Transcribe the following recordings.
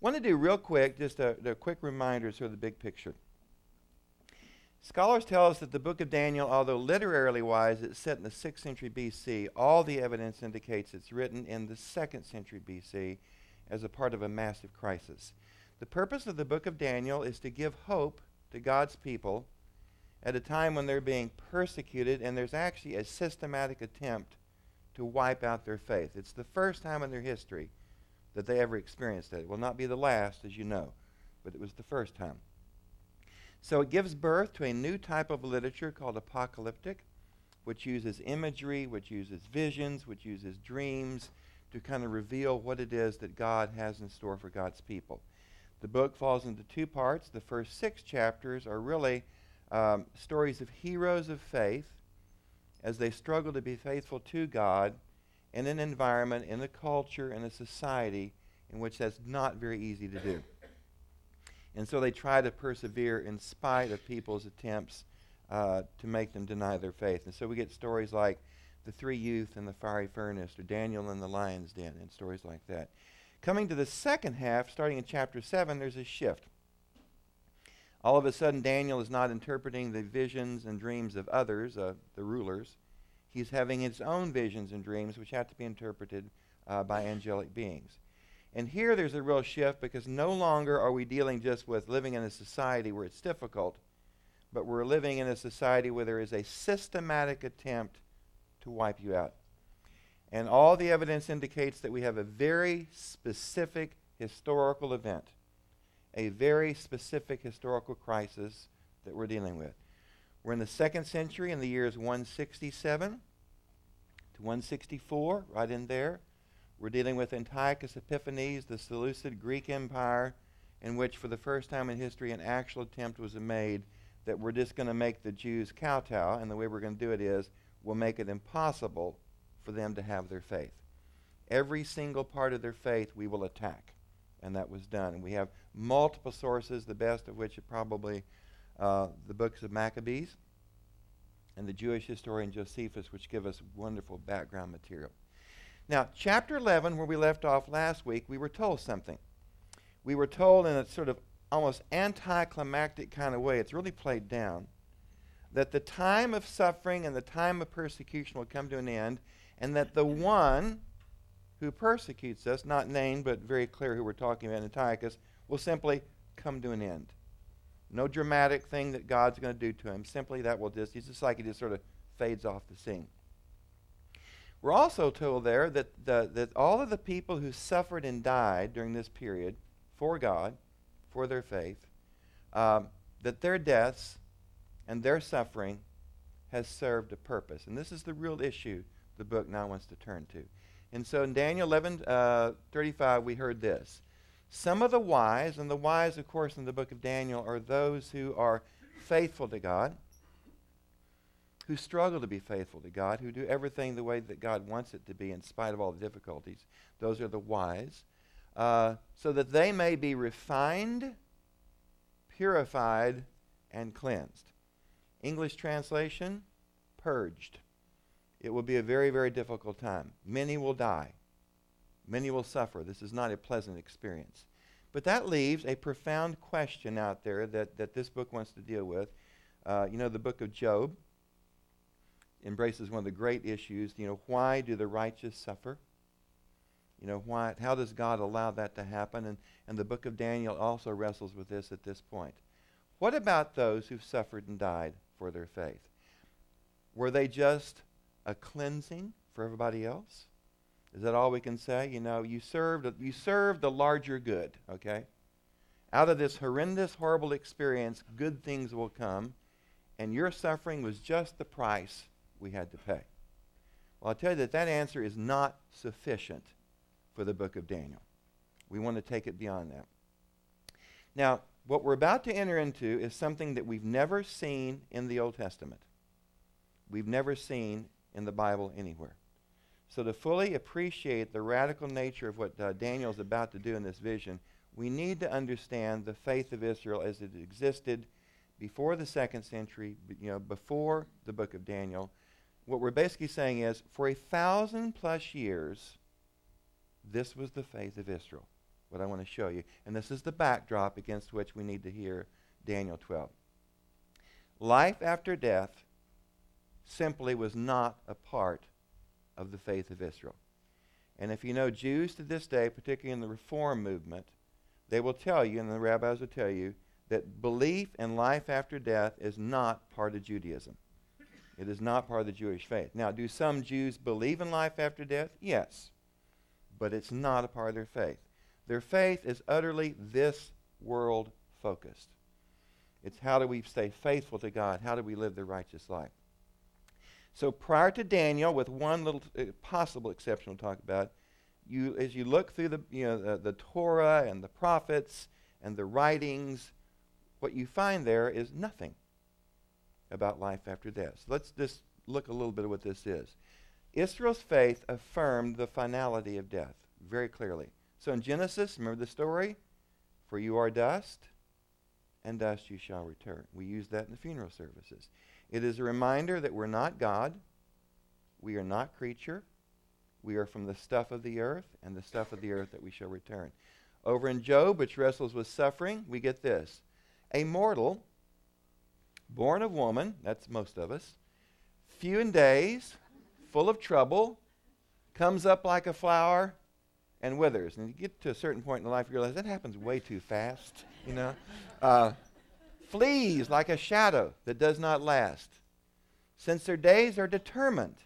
want to do real quick, just a, a quick reminder sort of the big picture. Scholars tell us that the book of Daniel, although literarily wise, it's set in the 6th century BC, all the evidence indicates it's written in the 2nd century BC as a part of a massive crisis. The purpose of the book of Daniel is to give hope to God's people at a time when they're being persecuted and there's actually a systematic attempt to wipe out their faith. It's the first time in their history that they ever experienced it. It will not be the last, as you know, but it was the first time. So it gives birth to a new type of literature called apocalyptic, which uses imagery, which uses visions, which uses dreams to kind of reveal what it is that God has in store for God's people. The book falls into two parts. The first six chapters are really um, stories of heroes of faith as they struggle to be faithful to God in an environment, in a culture, in a society in which that's not very easy to do. And so they try to persevere in spite of people's attempts uh, to make them deny their faith. And so we get stories like the three youth in the fiery furnace, or Daniel in the lion's den, and stories like that. Coming to the second half, starting in chapter 7, there's a shift. All of a sudden, Daniel is not interpreting the visions and dreams of others, uh, the rulers. He's having his own visions and dreams, which have to be interpreted uh, by angelic beings. And here there's a real shift because no longer are we dealing just with living in a society where it's difficult, but we're living in a society where there is a systematic attempt to wipe you out. And all the evidence indicates that we have a very specific historical event, a very specific historical crisis that we're dealing with. We're in the second century in the years 167 to 164, right in there. We're dealing with Antiochus Epiphanes, the Seleucid Greek Empire, in which, for the first time in history, an actual attempt was made that we're just going to make the Jews kowtow, and the way we're going to do it is we'll make it impossible for them to have their faith. Every single part of their faith we will attack, and that was done. We have multiple sources, the best of which are probably uh, the books of Maccabees and the Jewish historian Josephus, which give us wonderful background material. Now, chapter 11, where we left off last week, we were told something. We were told in a sort of almost anticlimactic kind of way, it's really played down, that the time of suffering and the time of persecution will come to an end, and that the one who persecutes us, not named but very clear who we're talking about, Antiochus, will simply come to an end. No dramatic thing that God's going to do to him. Simply that will just, he's just like he just sort of fades off the scene. We're also told there that, the, that all of the people who suffered and died during this period for God, for their faith, um, that their deaths and their suffering has served a purpose. And this is the real issue the book now wants to turn to. And so in Daniel 11 uh, 35, we heard this. Some of the wise, and the wise, of course, in the book of Daniel, are those who are faithful to God who struggle to be faithful to God, who do everything the way that God wants it to be in spite of all the difficulties. Those are the wise. Uh, so that they may be refined, purified, and cleansed. English translation purged. It will be a very, very difficult time. Many will die. Many will suffer. This is not a pleasant experience. But that leaves a profound question out there that, that this book wants to deal with. Uh, you know, the book of Job embraces one of the great issues. You know, why do the righteous suffer? You know, why, how does God allow that to happen? And, and the book of Daniel also wrestles with this at this point. What about those who've suffered and died for their faith? Were they just a cleansing for everybody else? Is that all we can say? You know, you served, you served the larger good, okay? Out of this horrendous, horrible experience, good things will come, and your suffering was just the price we had to pay? Well, I'll tell you that that answer is not sufficient for the book of Daniel. We want to take it beyond that. Now, what we're about to enter into is something that we've never seen in the Old Testament. We've never seen in the Bible anywhere. So, to fully appreciate the radical nature of what uh, Daniel is about to do in this vision, we need to understand the faith of Israel as it existed before the second century, you know, before the book of Daniel, what we're basically saying is for a thousand plus years, this was the faith of Israel. what I want to show you. And this is the backdrop against which we need to hear Daniel 12. Life after death simply was not a part of the faith of Israel. And if you know Jews to this day, particularly in the Reform movement, they will tell you, and the rabbis will tell you, that belief in life after death is not part of Judaism. It is not part of the Jewish faith. Now, do some Jews believe in life after death? Yes. But it's not a part of their faith. Their faith is utterly this world focused. It's how do we stay faithful to God? How do we live the righteous life? So prior to Daniel, with one little uh, possible exception we'll talk about, you, as you look through the, you know, the, the Torah and the prophets and the writings, what you find there is nothing about life after death. So let's just look a little bit at what this is. Israel's faith affirmed the finality of death very clearly. So in Genesis, remember the story? For you are dust, and dust you shall return. We use that in the funeral services. It is a reminder that we're not God, we are not creature, we are from the stuff of the earth, and the stuff of the earth that we shall return. Over in Job, which wrestles with suffering, we get this A mortal, born of woman, that's most of us, few in days, full of trouble, comes up like a flower and withers. And you get to a certain point in life, you realize that happens way too fast, you know. Uh, flees like a shadow that does not last, since their days are determined,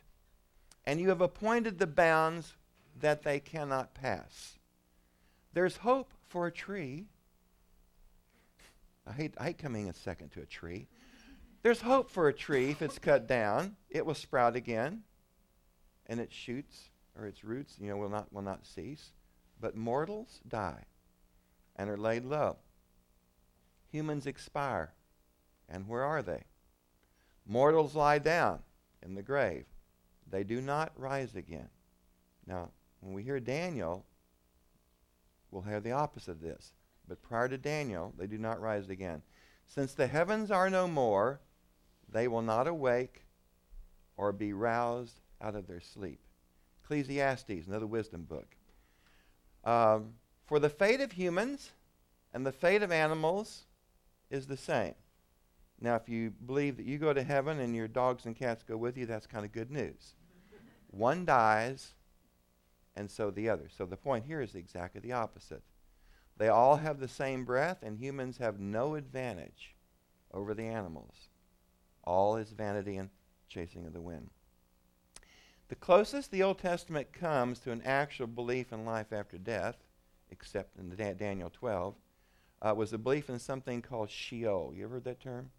and you have appointed the bounds that they cannot pass. There's hope for a tree. I hate, I hate coming a second to a tree. There's hope for a tree if it's cut down. It will sprout again, and its shoots or its roots, you know, will not will not cease. But mortals die and are laid low. Humans expire. And where are they? Mortals lie down in the grave. They do not rise again. Now, when we hear Daniel, we'll hear the opposite of this. But prior to Daniel, they do not rise again. Since the heavens are no more, they will not awake or be roused out of their sleep. Ecclesiastes, another wisdom book. Um, for the fate of humans and the fate of animals is the same. Now, if you believe that you go to heaven and your dogs and cats go with you, that's kind of good news. One dies, and so the other. So the point here is exactly the opposite. They all have the same breath, and humans have no advantage over the animals. All is vanity and chasing of the wind. The closest the Old Testament comes to an actual belief in life after death, except in da- Daniel 12, uh, was a belief in something called Sheol. You ever heard that term?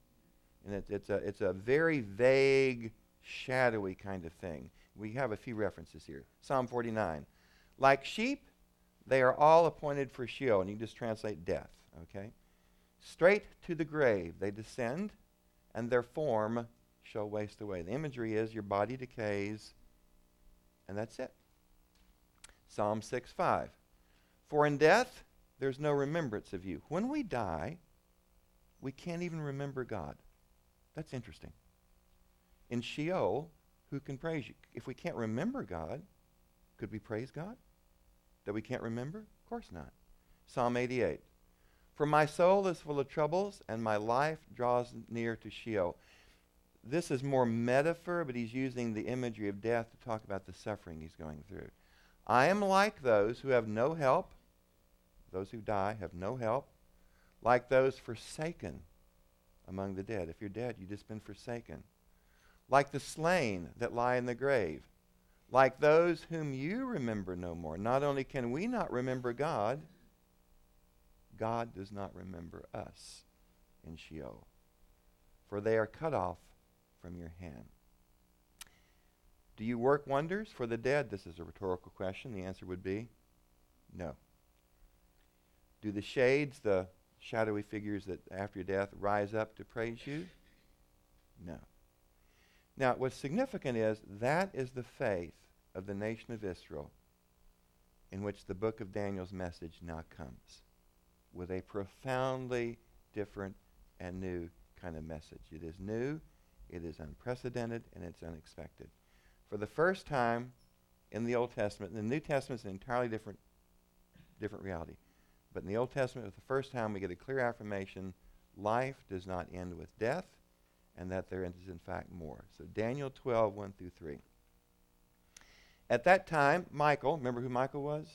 And it, it's, a, it's a very vague, shadowy kind of thing. We have a few references here. Psalm 49. Like sheep, they are all appointed for Sheol. And you just translate death, okay? Straight to the grave they descend, and their form shall waste away. The imagery is your body decays, and that's it. Psalm 6 5. For in death there's no remembrance of you. When we die, we can't even remember God. That's interesting. In Sheol, who can praise you? If we can't remember God, could we praise God? That we can't remember? Of course not. Psalm 88. For my soul is full of troubles, and my life draws near to Sheol this is more metaphor, but he's using the imagery of death to talk about the suffering he's going through. I am like those who have no help. Those who die have no help. Like those forsaken among the dead. If you're dead, you've just been forsaken. Like the slain that lie in the grave. Like those whom you remember no more. Not only can we not remember God, God does not remember us in Sheol. For they are cut off from your hand. Do you work wonders for the dead? This is a rhetorical question. The answer would be no. Do the shades, the shadowy figures that after your death rise up to praise you? No. Now, what's significant is that is the faith of the nation of Israel in which the book of Daniel's message now comes with a profoundly different and new kind of message. It is new, it is unprecedented and it's unexpected. For the first time in the Old Testament, the New Testament is an entirely different, different reality. But in the Old Testament, for the first time, we get a clear affirmation life does not end with death, and that there is, in fact, more. So Daniel 12, 1 through 3. At that time, Michael, remember who Michael was?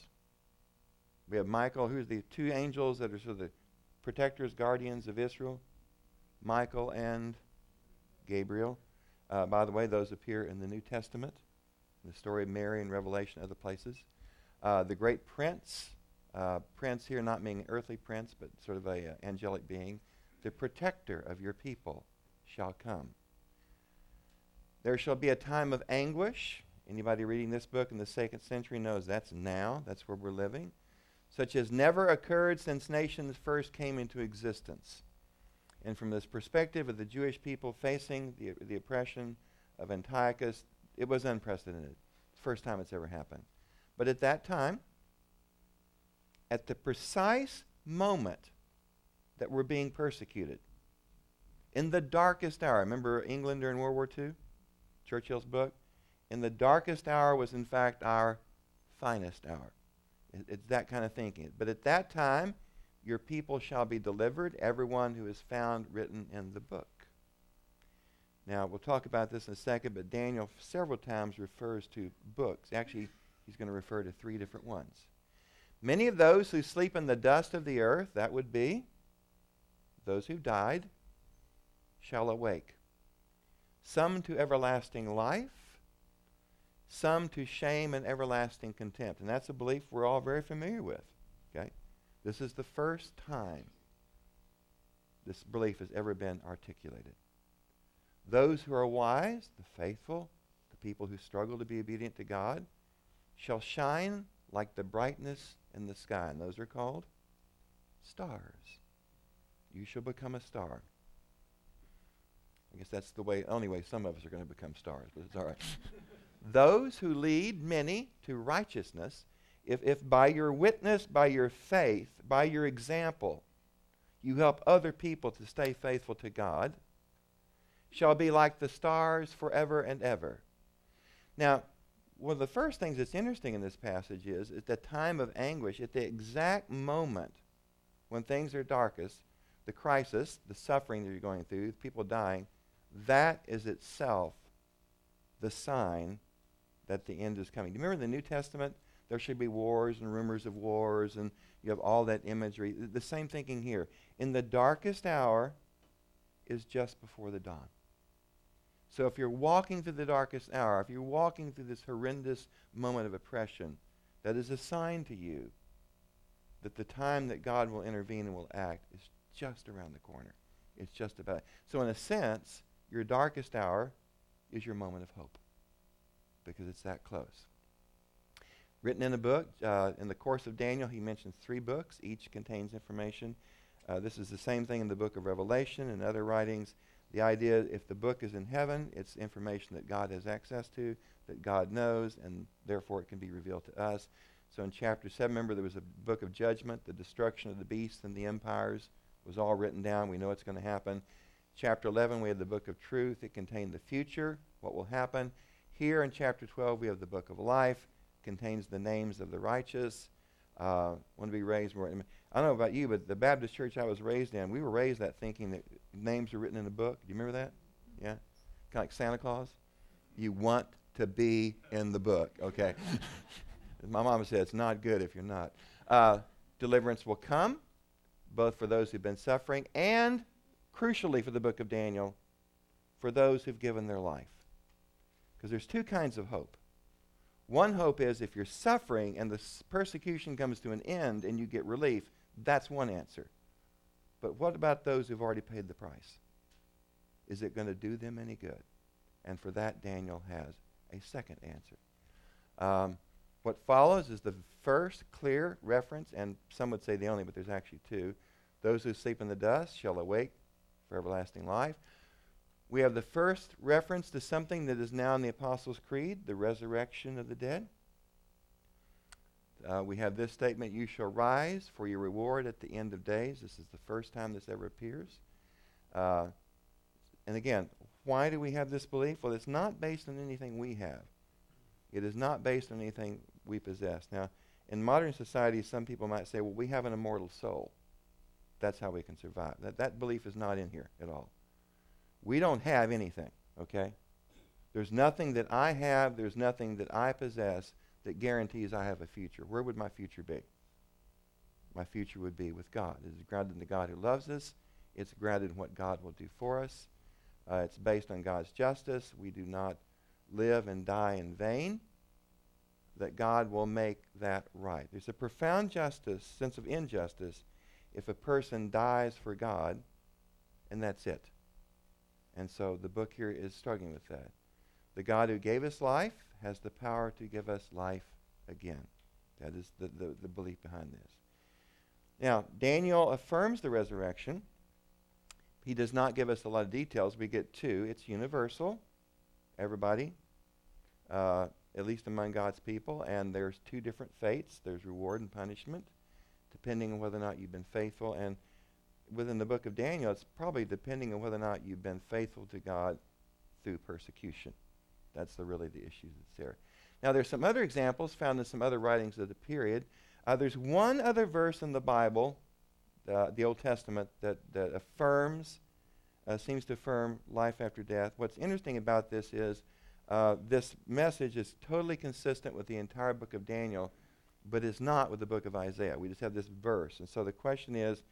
We have Michael, who's the two angels that are sort of the protectors, guardians of Israel. Michael and Gabriel. Uh, by the way, those appear in the New Testament, the story of Mary and Revelation, other places. Uh, the great prince, uh, prince here not meaning earthly prince, but sort of a uh, angelic being, the protector of your people shall come. There shall be a time of anguish. Anybody reading this book in the second century knows that's now. That's where we're living. Such as never occurred since nations first came into existence. And from this perspective of the Jewish people facing the, the oppression of Antiochus, it was unprecedented. First time it's ever happened. But at that time, at the precise moment that we're being persecuted, in the darkest hour, remember England during World War II? Churchill's book? In the darkest hour was, in fact, our finest hour. It's that kind of thinking. But at that time, your people shall be delivered, everyone who is found written in the book. Now, we'll talk about this in a second, but Daniel several times refers to books. Actually, he's going to refer to three different ones. Many of those who sleep in the dust of the earth, that would be those who died, shall awake. Some to everlasting life, some to shame and everlasting contempt. And that's a belief we're all very familiar with. Okay? This is the first time this belief has ever been articulated. Those who are wise, the faithful, the people who struggle to be obedient to God, shall shine like the brightness in the sky. And those are called stars. You shall become a star. I guess that's the way, only way some of us are going to become stars, but it's all right. those who lead many to righteousness if, if by your witness, by your faith, by your example, you help other people to stay faithful to God, shall be like the stars forever and ever. Now, one of the first things that's interesting in this passage is at the time of anguish, at the exact moment when things are darkest, the crisis, the suffering that you're going through, people dying, that is itself the sign that the end is coming. Do you remember the New Testament? there should be wars and rumors of wars, and you have all that imagery. The same thinking here. In the darkest hour is just before the dawn. So if you're walking through the darkest hour, if you're walking through this horrendous moment of oppression, that is a sign to you that the time that God will intervene and will act is just around the corner. It's just about. So in a sense, your darkest hour is your moment of hope because it's that close written in a book. Uh, in the course of Daniel, he mentions three books. Each contains information. Uh, this is the same thing in the book of Revelation and other writings. The idea if the book is in heaven, it's information that God has access to, that God knows, and therefore it can be revealed to us. So in chapter 7, remember there was a book of judgment, the destruction of the beasts and the empires was all written down. We know it's going to happen. Chapter 11, we have the book of truth. It contained the future, what will happen. Here in chapter 12, we have the book of life contains the names of the righteous. Uh, want to be raised more. I don't know about you, but the Baptist church I was raised in, we were raised that thinking that names are written in a book. Do you remember that? Yeah? Kind of like Santa Claus. You want to be in the book, okay? My mama said it's not good if you're not. Uh, deliverance will come, both for those who've been suffering and, crucially for the book of Daniel, for those who've given their life. Because there's two kinds of hope. One hope is if you're suffering and the persecution comes to an end and you get relief, that's one answer. But what about those who've already paid the price? Is it going to do them any good? And for that, Daniel has a second answer. Um, what follows is the first clear reference, and some would say the only, but there's actually two. Those who sleep in the dust shall awake for everlasting life. We have the first reference to something that is now in the Apostles' Creed, the resurrection of the dead. Uh, we have this statement, You shall rise for your reward at the end of days. This is the first time this ever appears. Uh, and again, why do we have this belief? Well, it's not based on anything we have, it is not based on anything we possess. Now, In modern society, some people might say, well, we have an immortal soul. That's how we can survive. That, that belief is not in here at all. We don't have anything, okay? There's nothing that I have, there's nothing that I possess that guarantees I have a future. Where would my future be? My future would be with God. It is grounded in the God who loves us. It's grounded in what God will do for us. Uh, it's based on God's justice. We do not live and die in vain. That God will make that right. There's a profound justice, sense of injustice, if a person dies for God, and that's it. And so the book here is struggling with that. The God who gave us life has the power to give us life again. That is the, the, the belief behind this. Now, Daniel affirms the resurrection. He does not give us a lot of details. We get two. It's universal, everybody, uh, at least among God's people, and there's two different fates. There's reward and punishment, depending on whether or not you've been faithful. And within the book of Daniel, it's probably depending on whether or not you've been faithful to God through persecution. That's the, really the issue that's there. Now, there's some other examples found in some other writings of the period. Uh, there's one other verse in the Bible, uh, the Old Testament, that, that affirms, uh, seems to affirm life after death. What's interesting about this is uh, this message is totally consistent with the entire book of Daniel, but is not with the book of Isaiah. We just have this verse. And so the question is,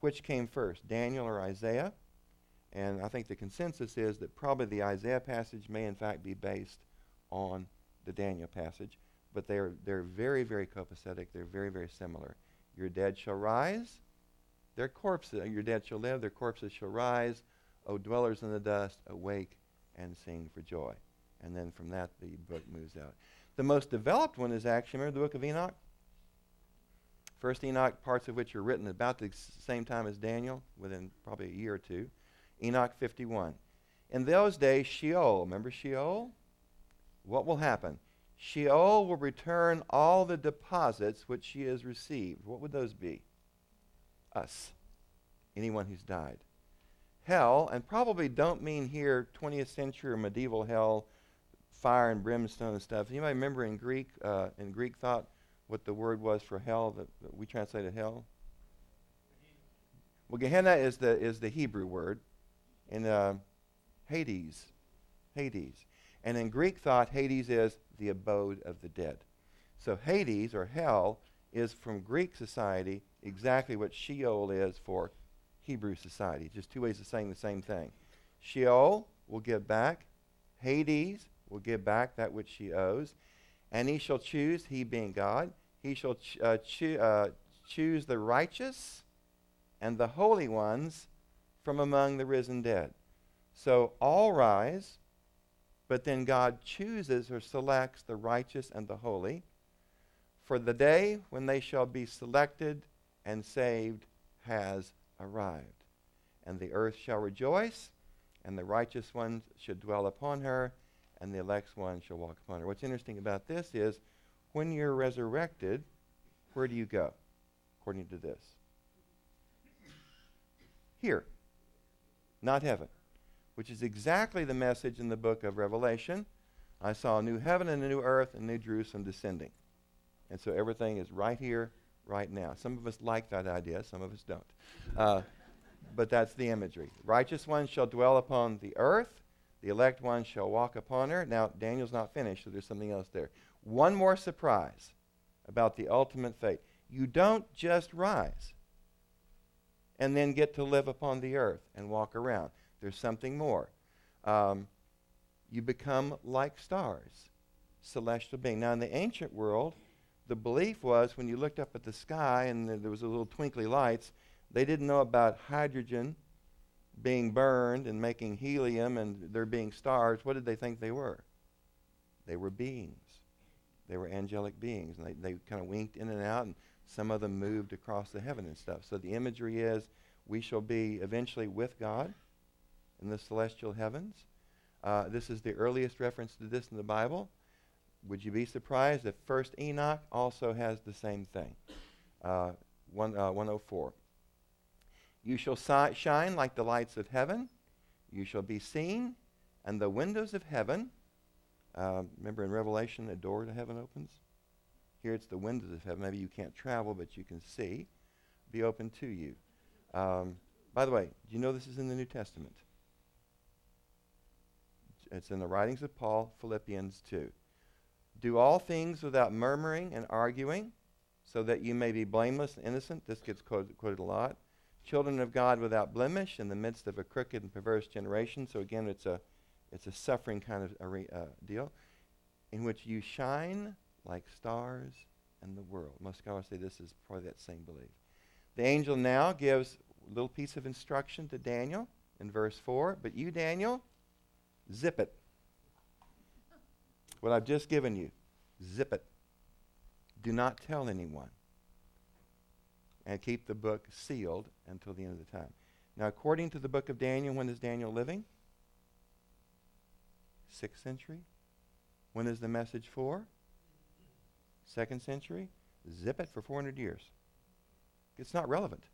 which came first, Daniel or Isaiah? And I think the consensus is that probably the Isaiah passage may in fact be based on the Daniel passage, but they're, they're very, very copacetic. They're very, very similar. Your dead shall rise, their corpses, uh, your dead shall live, their corpses shall rise. O dwellers in the dust, awake and sing for joy. And then from that, the book moves out. The most developed one is actually, remember the book of Enoch? First Enoch, parts of which are written about the same time as Daniel, within probably a year or two. Enoch 51. In those days, Sheol, remember Sheol? What will happen? Sheol will return all the deposits which she has received. What would those be? Us. Anyone who's died. Hell, and probably don't mean here 20th century or medieval hell, fire and brimstone and stuff. Anybody remember in Greek, uh, in Greek thought, what the word was for hell that, that we translated hell? Well, Gehenna is the, is the Hebrew word in uh, Hades. Hades. And in Greek thought, Hades is the abode of the dead. So Hades, or hell, is from Greek society exactly what Sheol is for Hebrew society. Just two ways of saying the same thing. Sheol will give back. Hades will give back that which she owes. And he shall choose, he being God, he shall ch- uh, uh, choose the righteous and the holy ones from among the risen dead. So all rise, but then God chooses or selects the righteous and the holy for the day when they shall be selected and saved has arrived. And the earth shall rejoice, and the righteous ones should dwell upon her, and the elect ones shall walk upon her. What's interesting about this is when you're resurrected, where do you go? According to this. Here not heaven, which is exactly the message in the book of Revelation. I saw a new heaven and a new earth and new Jerusalem descending. And so everything is right here, right now. Some of us like that idea, some of us don't. Uh, but that's the imagery. Righteous ones shall dwell upon the earth, the elect ones shall walk upon her. Now, Daniel's not finished, so there's something else there. One more surprise about the ultimate fate. You don't just rise and then get to live upon the earth and walk around. There's something more. Um, you become like stars, celestial being. Now, in the ancient world, the belief was when you looked up at the sky and there was a little twinkly lights, they didn't know about hydrogen being burned and making helium and there being stars. What did they think they were? They were beings. They were angelic beings. And they, they kind of winked in and out, and some of them moved across the heaven and stuff. So the imagery is we shall be eventually with God in the celestial heavens. Uh, this is the earliest reference to this in the Bible. Would you be surprised if First Enoch also has the same thing? Uh, one, uh, 104. You shall si- shine like the lights of heaven. You shall be seen, and the windows of heaven. Uh, remember in Revelation, a door to heaven opens? Here it's the windows of heaven. Maybe you can't travel, but you can see. Be open to you. Um, by the way, do you know this is in the New Testament? It's in the writings of Paul, Philippians 2. Do all things without murmuring and arguing, so that you may be blameless and innocent. This gets quoted, quoted a lot. Children of God without blemish in the midst of a crooked and perverse generation. So again, it's a, it's a suffering kind of uh, deal, in which you shine like stars and the world. Most scholars say this is probably that same belief. The angel now gives a little piece of instruction to Daniel in verse 4. But you, Daniel, zip it. What I've just given you, zip it. Do not tell anyone. And keep the book sealed until the end of the time. Now, according to the book of Daniel, when is Daniel living? Sixth century. When is the message for? Second century. Zip it for 400 years. It's not relevant.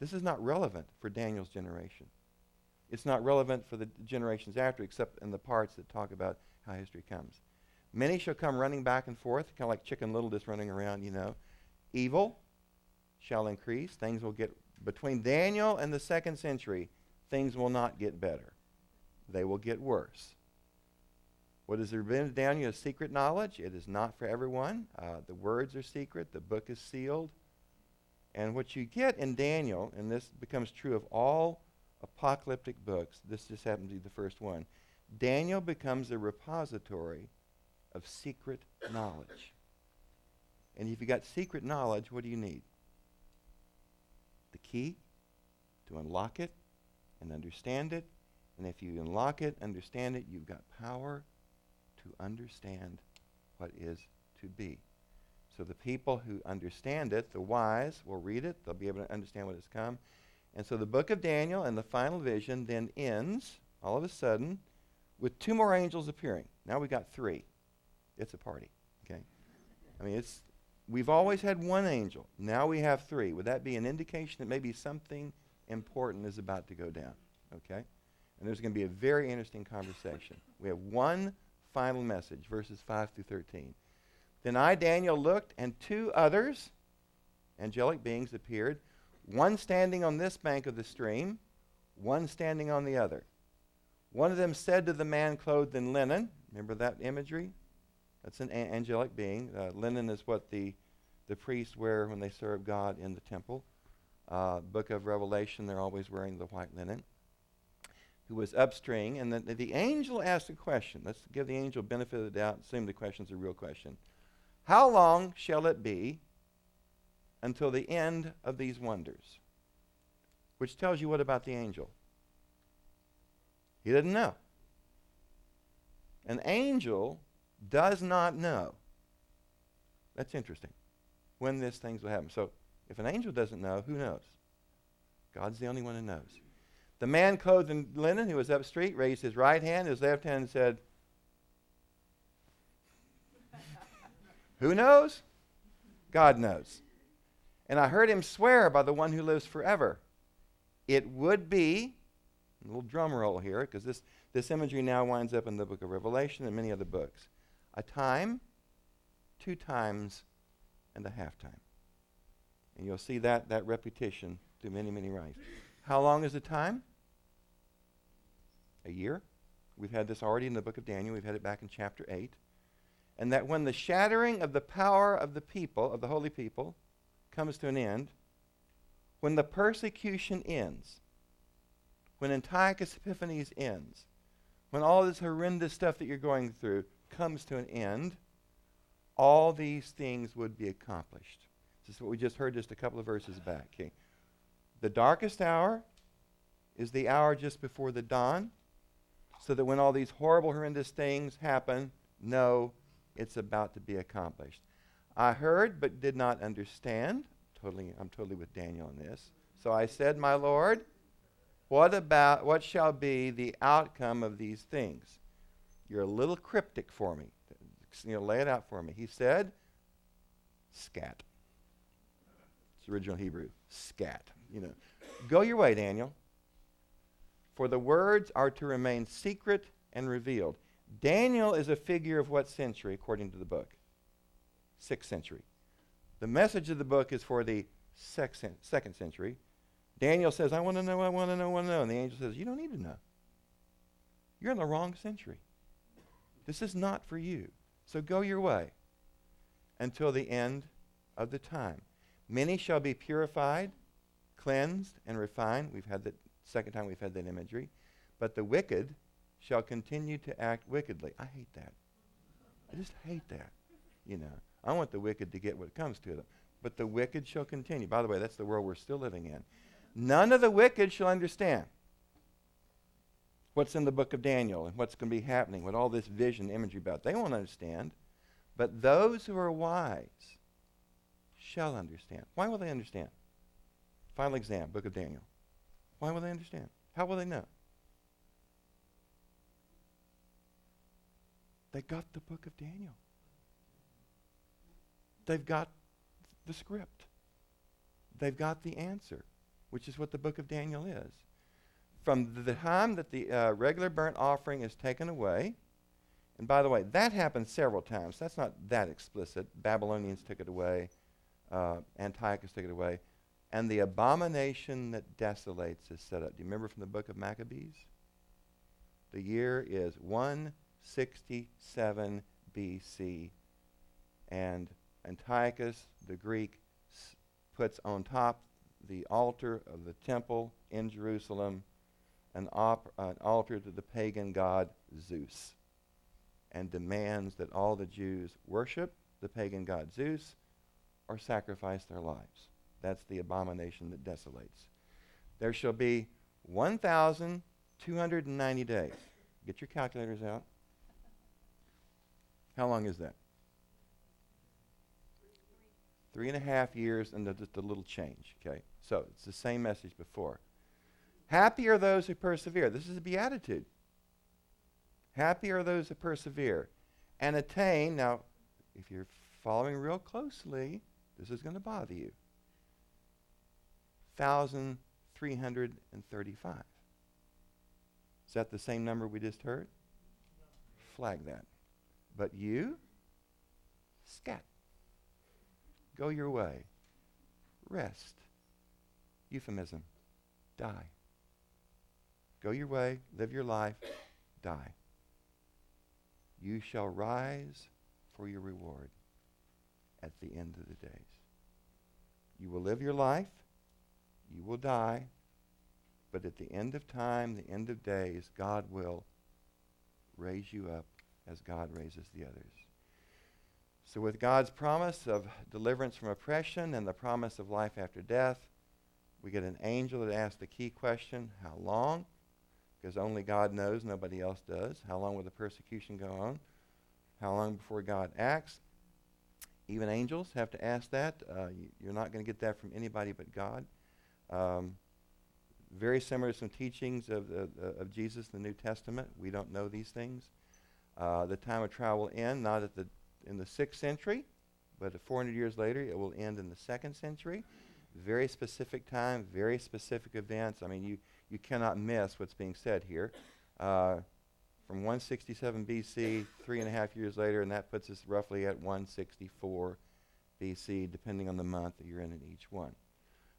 This is not relevant for Daniel's generation. It's not relevant for the generations after, except in the parts that talk about how history comes. Many shall come running back and forth, kind of like Chicken Little just running around, you know. Evil shall increase. Things will get, between Daniel and the second century, things will not get better. They will get worse. What is revealed to Daniel is secret knowledge. It is not for everyone. Uh, the words are secret. The book is sealed. And what you get in Daniel, and this becomes true of all apocalyptic books, this just happens to be the first one. Daniel becomes a repository of secret knowledge. And if you got secret knowledge, what do you need? The key to unlock it and understand it. And if you unlock it, understand it, you've got power to understand what is to be. So the people who understand it, the wise, will read it. They'll be able to understand what has come. And so the book of Daniel and the final vision then ends, all of a sudden, with two more angels appearing. Now we got three. It's a party. Okay? I mean, it's we've always had one angel. Now we have three. Would that be an indication that maybe something important is about to go down? Okay? And there's going to be a very interesting conversation. We have one final message, verses 5 through 13. Then I, Daniel, looked, and two others, angelic beings, appeared, one standing on this bank of the stream, one standing on the other. One of them said to the man clothed in linen, remember that imagery? That's an a- angelic being. Uh, linen is what the, the priests wear when they serve God in the temple. Uh, Book of Revelation, they're always wearing the white linen. Who was upstream, and the, the angel asked a question. Let's give the angel benefit of the doubt, assume the question's a real question. How long shall it be until the end of these wonders? Which tells you what about the angel? He didn't know. An angel does not know. That's interesting. When these things will happen. So, if an angel doesn't know, who knows? God's the only one who knows. The man clothed in linen who was up street raised his right hand, his left hand, and said, Who knows? God knows. And I heard him swear by the one who lives forever. It would be, a little drum roll here, because this, this imagery now winds up in the book of Revelation and many other books. A time, two times, and a half time. And you'll see that, that repetition through many, many writings. How long is the time? A year. We've had this already in the book of Daniel. We've had it back in chapter 8 and that when the shattering of the power of the people, of the holy people, comes to an end, when the persecution ends, when Antiochus Epiphanes ends, when all this horrendous stuff that you're going through comes to an end, all these things would be accomplished. This is what we just heard just a couple of verses back. Okay. The darkest hour is the hour just before the dawn, so that when all these horrible, horrendous things happen, no it's about to be accomplished. I heard but did not understand. Totally, I'm totally with Daniel on this. So I said, My Lord, what about what shall be the outcome of these things? You're a little cryptic for me. You know, lay it out for me. He said, scat. It's original Hebrew. Scat. You know. Go your way, Daniel. For the words are to remain secret and revealed. Daniel is a figure of what century, according to the book? sixth century. The message of the book is for the second century. Daniel says, I want to know, I want to know, I want to know. And the angel says, You don't need to know. You're in the wrong century. This is not for you. So go your way until the end of the time. Many shall be purified, cleansed, and refined. We've had the second time we've had that imagery. But the wicked shall continue to act wickedly. I hate that. I just hate that. You know, I want the wicked to get what comes to them. But the wicked shall continue. By the way, that's the world we're still living in. None of the wicked shall understand what's in the book of Daniel and what's going to be happening, what all this vision imagery about. They won't understand. But those who are wise shall understand. Why will they understand? Final exam, book of Daniel. Why will they understand? How will they know? They got the book of Daniel. They've got the script. They've got the answer, which is what the book of Daniel is. From the time that the uh, regular burnt offering is taken away, and by the way, that happened several times. That's not that explicit. Babylonians took it away, uh, Antiochus took it away. And the abomination that desolates is set up. Do you remember from the book of Maccabees? The year is 167 BC. And Antiochus, the Greek, s- puts on top the altar of the temple in Jerusalem an, op- an altar to the pagan god Zeus and demands that all the Jews worship the pagan god Zeus or sacrifice their lives. That's the abomination that desolates. There shall be 1,290 days. Get your calculators out. How long is that? Three and a half years and just a little change. Okay? So it's the same message before. Happy are those who persevere. This is a beatitude. Happy are those who persevere and attain. Now, if you're following real closely, this is going to bother you. 1,335. Is that the same number we just heard? Flag that. But you, scat. Go your way. Rest. Euphemism. Die. Go your way, live your life, die. You shall rise for your reward at the end of the days. You will live your life, you will die, but at the end of time, the end of days, God will raise you up as God raises the others. So, with God's promise of deliverance from oppression and the promise of life after death, we get an angel that asks the key question how long? Because only God knows, nobody else does. How long will the persecution go on? How long before God acts? Even angels have to ask that. Uh, you, are not going to get that from anybody but God. Um, very similar to some teachings of, of Jesus in the New Testament. We don't know these things. Uh, the time of trial will end not at the in the sixth century, but 400 years later, it will end in the second century. Very specific time, very specific events. I mean, you you cannot miss what's being said here. Uh, from 167 BC, three and a half years later, and that puts us roughly at 164 BC, depending on the month that you're in in each one.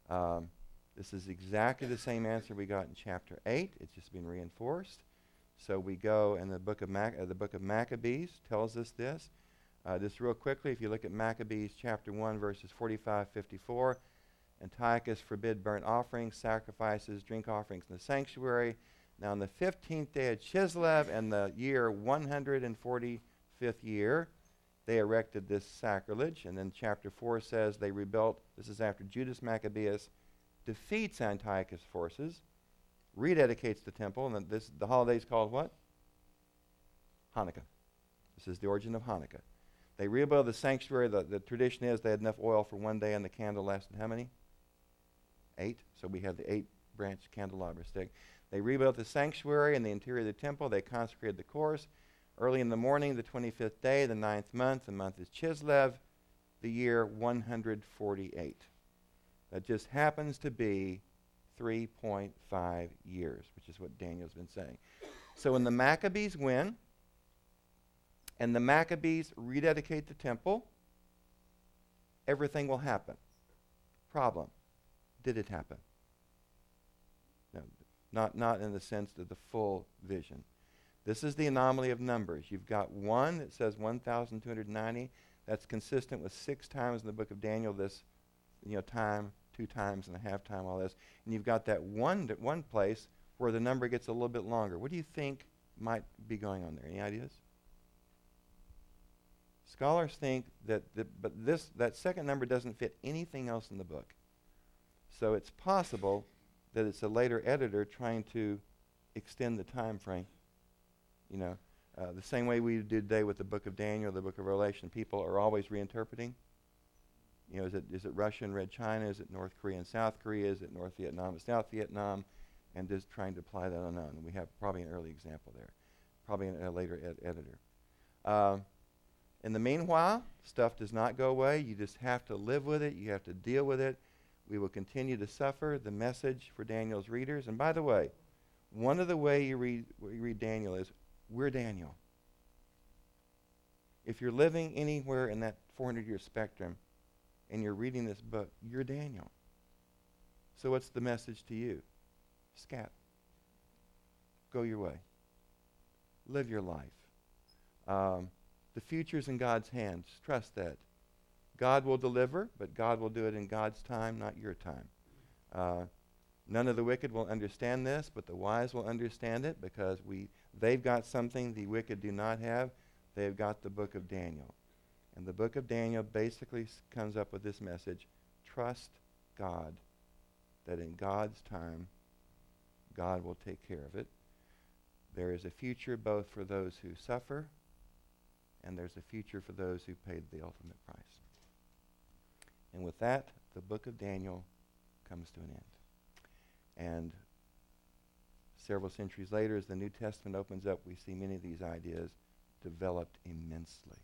Um, this is exactly the same answer we got in chapter 8. It's just been reinforced. So we go, and the book of, Mac- uh, the book of Maccabees tells us this. Uh, real quickly, if you look at Maccabees chapter 1, verses 45 54, Antiochus forbid burnt offerings, sacrifices, drink offerings in the sanctuary. Now, on the 15th day of Chislev and the year 145th year, they erected this sacrilege. And then chapter 4 says they rebuilt, this is after Judas Maccabeus defeats Antiochus' forces, rededicates the temple, and this, the holiday is called what? Hanukkah. This is the origin of Hanukkah. They rebuild the sanctuary. The, the tradition is they had enough oil for one day, and the candle lasted how many? Eight. So we have the eight branch candelabra stick. They rebuilt the sanctuary and the interior of the temple. They consecrated the course. Early in the morning, the 25th day, the ninth month, the month is Chislev, the year 148. That just happens to be 3.5 years, which is what Daniel's been saying. So when the Maccabees win, and the Maccabees rededicate the temple, everything will happen. Problem. Did it happen? No, not, not in the sense of the full vision. This is the anomaly of numbers. You've got one that says 1,290. That's consistent with six times in the book of Daniel, this you know, time, two times and a half time, all this. And you've got that one, one place where the number gets a little bit longer. What do you think might be going on there? Any ideas? Scholars think that, the, but this, that second number doesn't fit anything else in the book. So it's possible that it's a later editor trying to extend the time frame. You know, uh, the same way we do today with the book of Daniel, the book of Revelation, people are always reinterpreting. You know, is it, is it Russia and Red China? Is it North Korea and South Korea? Is it North Vietnam and South Vietnam? And just trying to apply that unknown. And we have probably an early example there, probably a later ed- editor. Uh, in the meanwhile, stuff does not go away. You just have to live with it. You have to deal with it. We will continue to suffer. The message for Daniel's readers. And by the way, one of the way you read, you read Daniel is, we're Daniel. If you're living anywhere in that 400 year spectrum and you're reading this book, you're Daniel. So what's the message to you? Scat. Go your way. Live your life. Um, the future's in God's hands. Trust that. God will deliver, but God will do it in God's time, not your time. Uh, none of the wicked will understand this, but the wise will understand it because we, they've got something the wicked do not have. They've got the book of Daniel. And the book of Daniel basically comes up with this message trust God, that in God's time, God will take care of it. There is a future both for those who suffer and there's a future for those who paid the ultimate price. And with that, the book of Daniel comes to an end. And several centuries later, as the New Testament opens up, we see many of these ideas developed immensely.